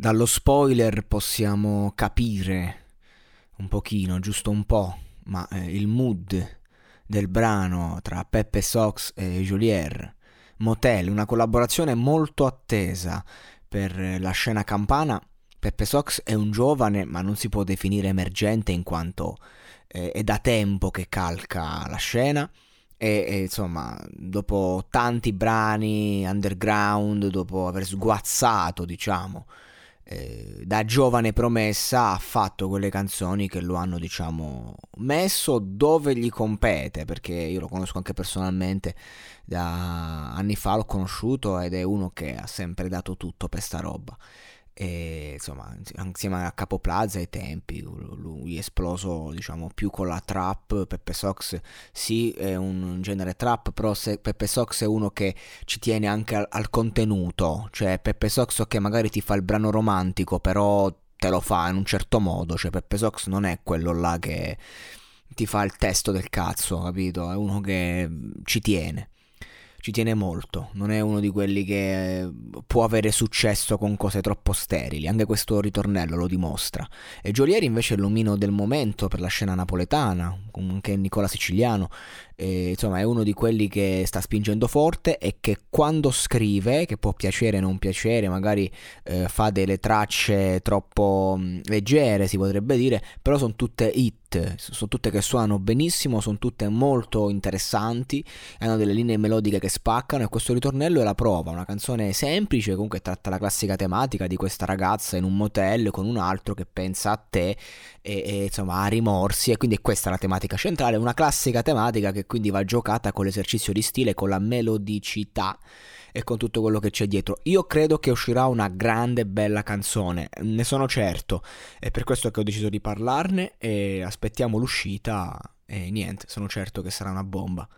dallo spoiler possiamo capire un pochino, giusto un po', ma eh, il mood del brano tra Peppe Sox e Jolier. Motel, una collaborazione molto attesa per la scena campana. Peppe Sox è un giovane, ma non si può definire emergente in quanto eh, è da tempo che calca la scena. E, e, insomma, dopo tanti brani underground, dopo aver sguazzato, diciamo, eh, da giovane promessa ha fatto quelle canzoni che lo hanno, diciamo, messo dove gli compete, perché io lo conosco anche personalmente, da anni fa l'ho conosciuto ed è uno che ha sempre dato tutto per sta roba. E insomma insieme a Capo Plaza ai tempi lui è esploso diciamo più con la trap Peppe Sox sì è un genere trap però se Peppe Sox è uno che ci tiene anche al, al contenuto. Cioè Peppe Sox che magari ti fa il brano romantico però te lo fa in un certo modo. Cioè Peppe Sox non è quello là che ti fa il testo del cazzo capito? È uno che ci tiene ci tiene molto, non è uno di quelli che eh, può avere successo con cose troppo sterili, anche questo ritornello lo dimostra. E Giolieri invece è l'omino del momento per la scena napoletana, anche Nicola Siciliano, e, insomma è uno di quelli che sta spingendo forte e che quando scrive, che può piacere o non piacere, magari eh, fa delle tracce troppo mh, mm, leggere si potrebbe dire, però sono tutte hit sono tutte che suonano benissimo, sono tutte molto interessanti, hanno delle linee melodiche che spaccano e questo ritornello è la prova, una canzone semplice, comunque tratta la classica tematica di questa ragazza in un motel con un altro che pensa a te e, e insomma ha rimorsi e quindi è questa la tematica centrale, una classica tematica che quindi va giocata con l'esercizio di stile, con la melodicità e con tutto quello che c'è dietro. Io credo che uscirà una grande bella canzone, ne sono certo, è per questo che ho deciso di parlarne e aspettiamo l'uscita e niente, sono certo che sarà una bomba.